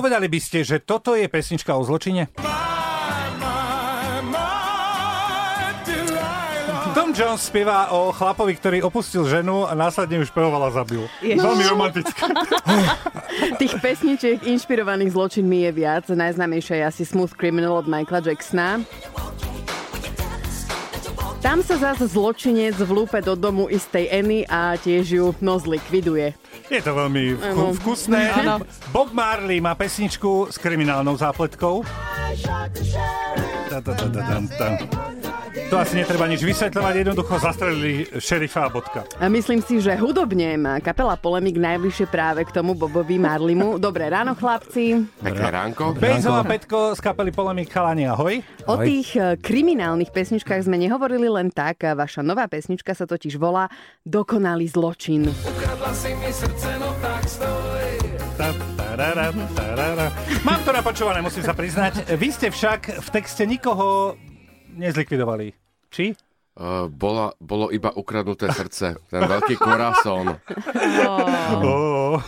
Povedali by ste, že toto je pesnička o zločine? Tom Jones spieva o chlapovi, ktorý opustil ženu a následne už pehovala zabil. Ježiš. Veľmi romantické. Tých pesničiek inšpirovaných zločinmi je viac. Najznámejšia je asi Smooth Criminal od Michaela Jacksona. Tam sa zase zločinec vlúpe do domu istej Anny a tiež ju no zlikviduje. Je to veľmi vku- vkusné. Áno. Bob Marley má pesničku s kriminálnou zápletkou. Ta. To asi netreba nič vysvetľovať, jednoducho zastrelili šerifa a bodka. A myslím si, že hudobne má kapela Polemik najbližšie práve k tomu Bobovi Marlimu. Dobré ráno, chlapci. Pekné ránko. Bejzo a Petko z kapely Polemik Chalani, ahoj. O tých e, kriminálnych pesničkách sme nehovorili len tak. Vaša nová pesnička sa totiž volá Dokonalý zločin. Ta, tarara, tarara. Mám to napočúvané, musím sa priznať. Vy ste však v texte nikoho nezlikvidovali. Či? Uh, bola, bolo iba ukradnuté srdce. Ten veľký korasón. Oh.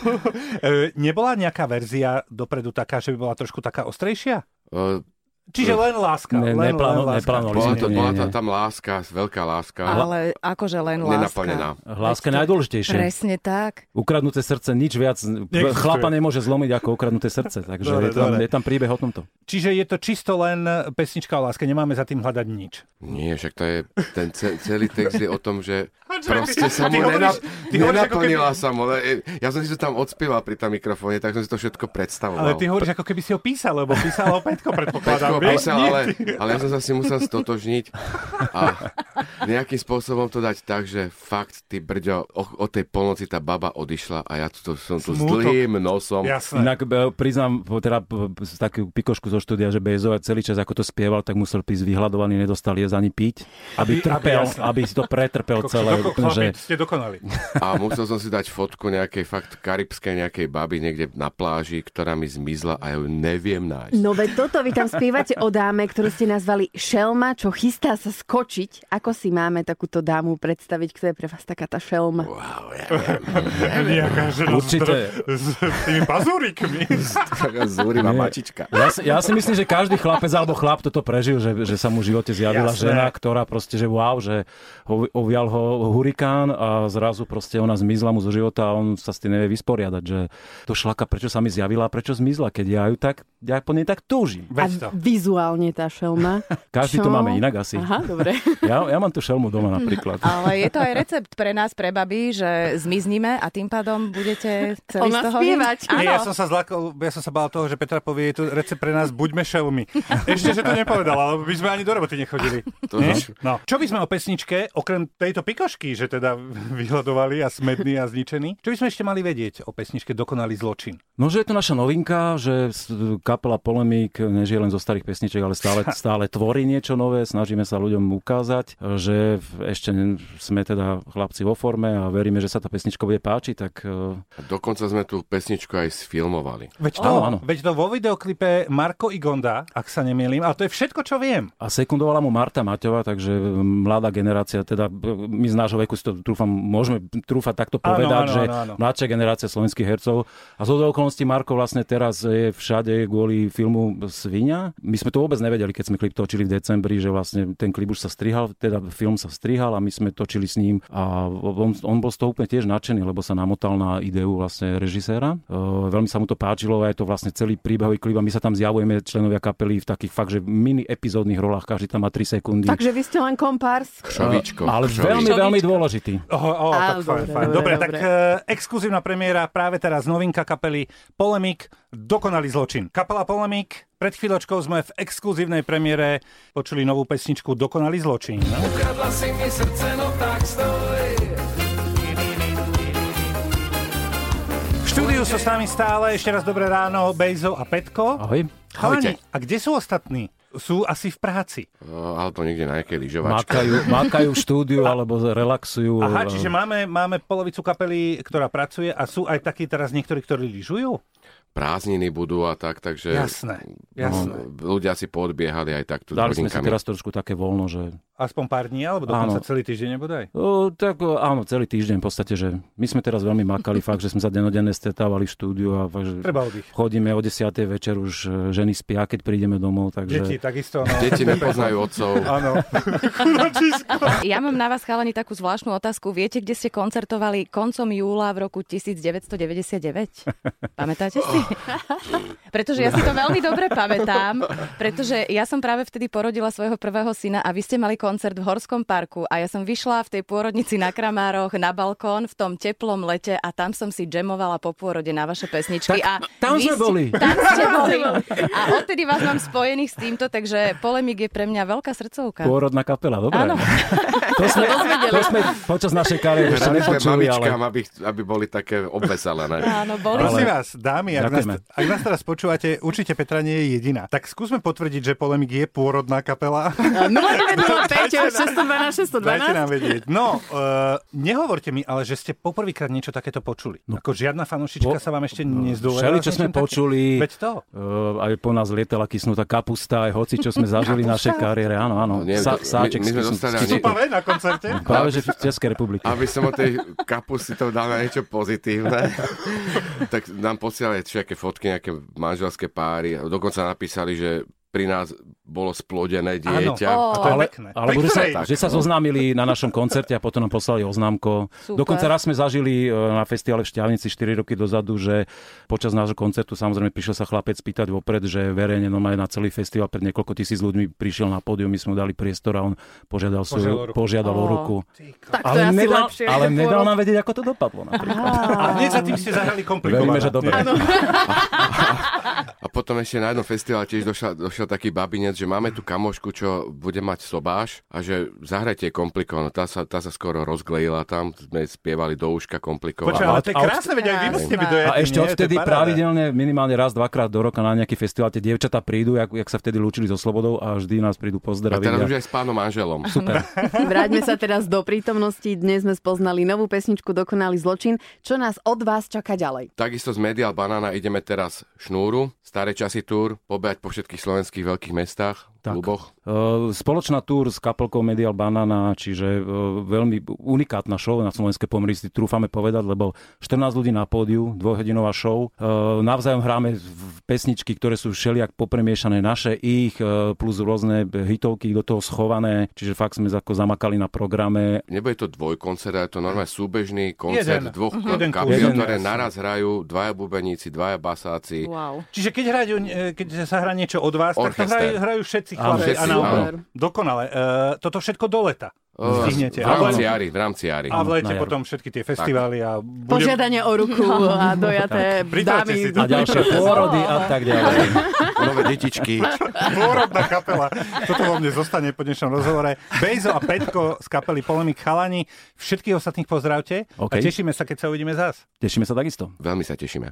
E, Nebola nejaká verzia dopredu taká, že by bola trošku taká ostrejšia? Uh, Čiže len láska. Ne- len, nepláno- len láska. neplánovali bola, to, bola to tam láska, veľká láska. Ale akože len láska. Nenaplnená. Láska je najdôležitejšie. Presne tak. Ukradnuté srdce, nič viac. Neexistuje. Chlapa nemôže zlomiť ako ukradnuté srdce. Takže Dobre, je, tam, dobre. je tam príbeh o tomto. Čiže je to čisto len pesnička o láske, nemáme za tým hľadať nič. Nie, však to je, ten ce, celý text je o tom, že proste sa mu nenap, nenaplnila sa mu. Le- Ja som si to tam odspieval pri tom mikrofóne, tak som si to všetko predstavoval. Ale ty hovoríš, ako keby si ho písal, lebo písal ho Petko, predpokladám. Písal, Nie, ale, ale ja som sa si musel stotožniť a nejakým spôsobom to dať tak, že fakt, ty brďo, o, o tej polnoci tá baba odišla a ja tu som tu s Smútok. dlhým nosom. Jasné. Inak e, priznám, teda takú pikošku zo štúdia, že Bezova celý čas, ako to spieval, tak musel prísť vyhľadovaný, nedostal jesť ani piť, aby, Aby- trpel, aby, aby, si to pretrpel celé. doko- že ste dokonali. A musel som si dať fotku nejakej fakt karibskej nejakej baby niekde na pláži, ktorá mi zmizla a ja ju neviem nájsť. No veď toto vy tam spievate o dáme, ktorú ste nazvali Šelma, čo chystá sa skočiť. Ako si máme takúto dámu predstaviť, kto je pre vás taká tá šelma? Wow, ja neviem. Určite. s tými pazúrikmi. Taká zúrivá mačička. Ja si, ja si myslím, že každý chlapec alebo chlap toto prežil, že, že sa mu v živote zjavila Jasné. žena, ktorá proste, že wow, že ho, ovial ho hurikán a zrazu proste ona zmizla mu zo života a on sa s tým nevie vysporiadať, že to šlaka, prečo sa mi zjavila a prečo zmizla, keď ja ju tak, ja po nej tak túžim. A to. Vizuálne tá šelma. Každý to Čo? máme inak asi. Aha, dobre. Ja, ja mám tu šelmu doma napríklad. Ale je to aj recept pre nás, pre baby, že zmiznime a tým pádom budete celý Ona z toho... spievať. Nie, ja som sa zlakol, ja som sa bál toho, že Petra povie, je tu recept pre nás, buďme šelmy. Ešte, že to nepovedala, lebo by sme ani do roboty nechodili. To Nie? už- No. Čo by sme o pesničke, okrem tejto pikošky, že teda vyhľadovali a smední a zničení, čo by sme ešte mali vedieť o pesničke Dokonalý zločin? No, že je to naša novinka, že kapela Polemik nežije len zo starých pesničiek, ale stále, stále tvorí niečo nové, snažíme sa ľuďom ukázať, že ešte sme teda chlapci vo forme a veríme, že sa tá pesnička bude páčiť, tak e, dokonca sme tú pesničku aj sfilmovali. Veď to, Áno, áno. veď to vo videoklipe Marko Igonda, ak sa nemýlim, ale to je všetko, čo viem. a sekundovala mu Marta Maťová, takže mladá generácia, teda e, my z nášho veku si to trúfam, môžeme trúfať takto Áno, povedať, áno, že áno, áno. mladšia generácia slovenských hercov. A zo okolností Marko vlastne teraz je všade kvôli filmu Svinia. My sme to vôbec nevedeli, keď sme klip točili v decembri, že vlastne ten klip už sa strihal, teda film sa strihal a my sme točili s ním a on, on bol z toho úplne tiež nadšený, lebo sa namotal na ideu vlastne režiséra. E, veľmi sa mu to páčilo a je to vlastne celý príbehový klip a my sa tam zjavujeme členovia kapely v takých fakt, že mini epizódnych rolách, každý tam má 3 sekundy. Takže vy ste len kompárs. Kšovičko. ale kšovičko. veľmi, veľmi dôležitý. Oh, oh, tak dobre, fajn. dobre, Dobre, dobre. tak e, exkluzívna premiéra práve teraz novinka kapely Polemik, Dokonalý zločin. Kapela Polemik, pred chvíľočkou sme v exkluzívnej premiére počuli novú pesničku Dokonalý zločin. V štúdiu sú s nami stále, ešte raz dobré ráno, Bejzo a Petko. Ahoj. Chalani, a kde sú ostatní? Sú asi v práci. O, alebo niekde na nejakej lyžovačke. Makajú, makajú v štúdiu alebo relaxujú. Aha, čiže máme, máme polovicu kapely, ktorá pracuje a sú aj takí teraz niektorí, ktorí lyžujú? Prázdniny budú a tak, takže Jasné. Jasné. ľudia si poodbiehali aj takto Dali sme si teraz trošku také voľno, že Aspoň pár dní, alebo dokonca Áno. celý týždeň nebodaj? O, tak áno, celý týždeň v podstate, že my sme teraz veľmi makali fakt, že sme sa denodenne stretávali v štúdiu a fakt, že Treba oddych. chodíme o 10. večer už e, ženy spia, keď prídeme domov, takže... Deti takisto. No. Deti nepoznajú otcov. Áno. Ja mám na vás, chalani, takú zvláštnu otázku. Viete, kde ste koncertovali koncom júla v roku 1999? Pamätáte si? Pretože ja si to veľmi dobre pamätám, pretože ja som práve vtedy porodila svojho prvého syna a vy ste mali koncert v Horskom parku a ja som vyšla v tej pôrodnici na Kramároch na balkón v tom teplom lete a tam som si jamovala po pôrode na vaše pesničky. a tam sme ste- boli. Tam ste boli. A odtedy vás mám spojených s týmto, takže polemik je pre mňa veľká srdcovka. Pôrodná kapela, dobre. Áno. To sme, to sme počas našej kariéry ešte nepočuli, ale... mamičkám, aby, aby boli také obveselené. Áno, boli Prosím Ale- vás, dámy, ak Ďakujeme. ak nás teraz počúvate, určite Petra nie je jediná. Tak skúsme potvrdiť, že Polemik je pôrodná kapela. 0905 612 Dajte nám 612. vedieť. No, uh, nehovorte mi, ale že ste poprvýkrát niečo takéto počuli. No, Ako žiadna fanúšička Po- sa vám ešte nezdôverila. Všeli, čo sme počuli, Veď to. uh, aj po nás lietala kysnutá kapusta, aj hoci, čo sme zažili v našej kariére, áno, áno. No, nie, Sa, sáček my- my sme dostali na koncerte. Práve, že v Českej republike. Aby som od tej kapusty to dal na niečo pozitívne, tak nám posielali všetké fotky, nejaké manželské páry. Dokonca napísali, že pri nás bolo splodené dieťa. Áno. A to je ale, pekné. alebo že sa, ktorej? že sa zoznámili na našom koncerte a potom nám poslali oznámko. Super. Dokonca raz sme zažili e, na festivale v Šťavnici 4 roky dozadu, že počas nášho koncertu samozrejme prišiel sa chlapec spýtať vopred, že verejne no na celý festival pred niekoľko tisíc ľuďmi prišiel na pódium, my sme mu dali priestor a on požiadal, svoju, ruku. požiadal o ruku. Tak to je asi nedal, lepšie. ale nedal nám vedieť, ako to dopadlo. Napríklad. A hneď za tým ste zahrali komplikované. Veríme, že dobre. Potom ešte na jednom festivale tiež došiel, došiel taký babinec, že máme tu kamošku, čo bude mať sobáš a že zahrajte jej komplikovanú. Tá sa, tá sa skoro rozglejila tam, sme spievali do uška komplikovanú. Počkaj, ale to je krásne, veď aj vy musíte byť. A ešte je odvtedy paráda. pravidelne, minimálne raz, dvakrát do roka na nejaký festival tie dievčatá prídu, jak, jak sa vtedy lúčili so Slobodou a vždy nás prídu a pozdraviť. teraz a- už aj s pánom manželom. Super. Vráťme sa teraz do prítomnosti. Dnes sme spoznali novú pesničku Dokonalý zločin. Čo nás od vás čaká ďalej? Takisto z Medial Banana ideme teraz šnúru, staré časy túr, pobehať po všetkých slovenských veľkých mestách, Tak. kluboch. Spoločná túr s kapelkou Medial Banana, čiže veľmi unikátna show na slovenské pomery, si trúfame povedať, lebo 14 ľudí na pódiu, dvojhodinová show. Navzájom hráme v pesničky, ktoré sú všelijak popremiešané naše, ich, plus rôzne hitovky do toho schované, čiže fakt sme ako zamakali na programe. Nebude to dvojkoncert, ale je to normálne súbežný koncert Jeden. dvoch Mhm. Jeden kapiel, ktoré naraz hrajú, dvaja bubeníci, dvaja basáci. Wow. Čiže keď, hrajú, keď sa hrá niečo od vás, tak to Orchester. hrajú, hrajú všetci Všetci, A naopak. Dokonale. E, toto všetko do leta. Stihnete. V rámci jary, v rámci jary. A v lete potom všetky tie festivály a bude... Požiadanie o ruku a dojaté si dámy. A ďalšie pôrody a tak ďalej. Nové detičky. Pôrodná kapela. Toto vo mne zostane po dnešnom rozhovore. Bejzo a Petko z kapely Polemik Chalani. Všetkých ostatných pozdravte OK. a tešíme sa, keď sa uvidíme zás. Tešíme sa takisto. Veľmi sa tešíme.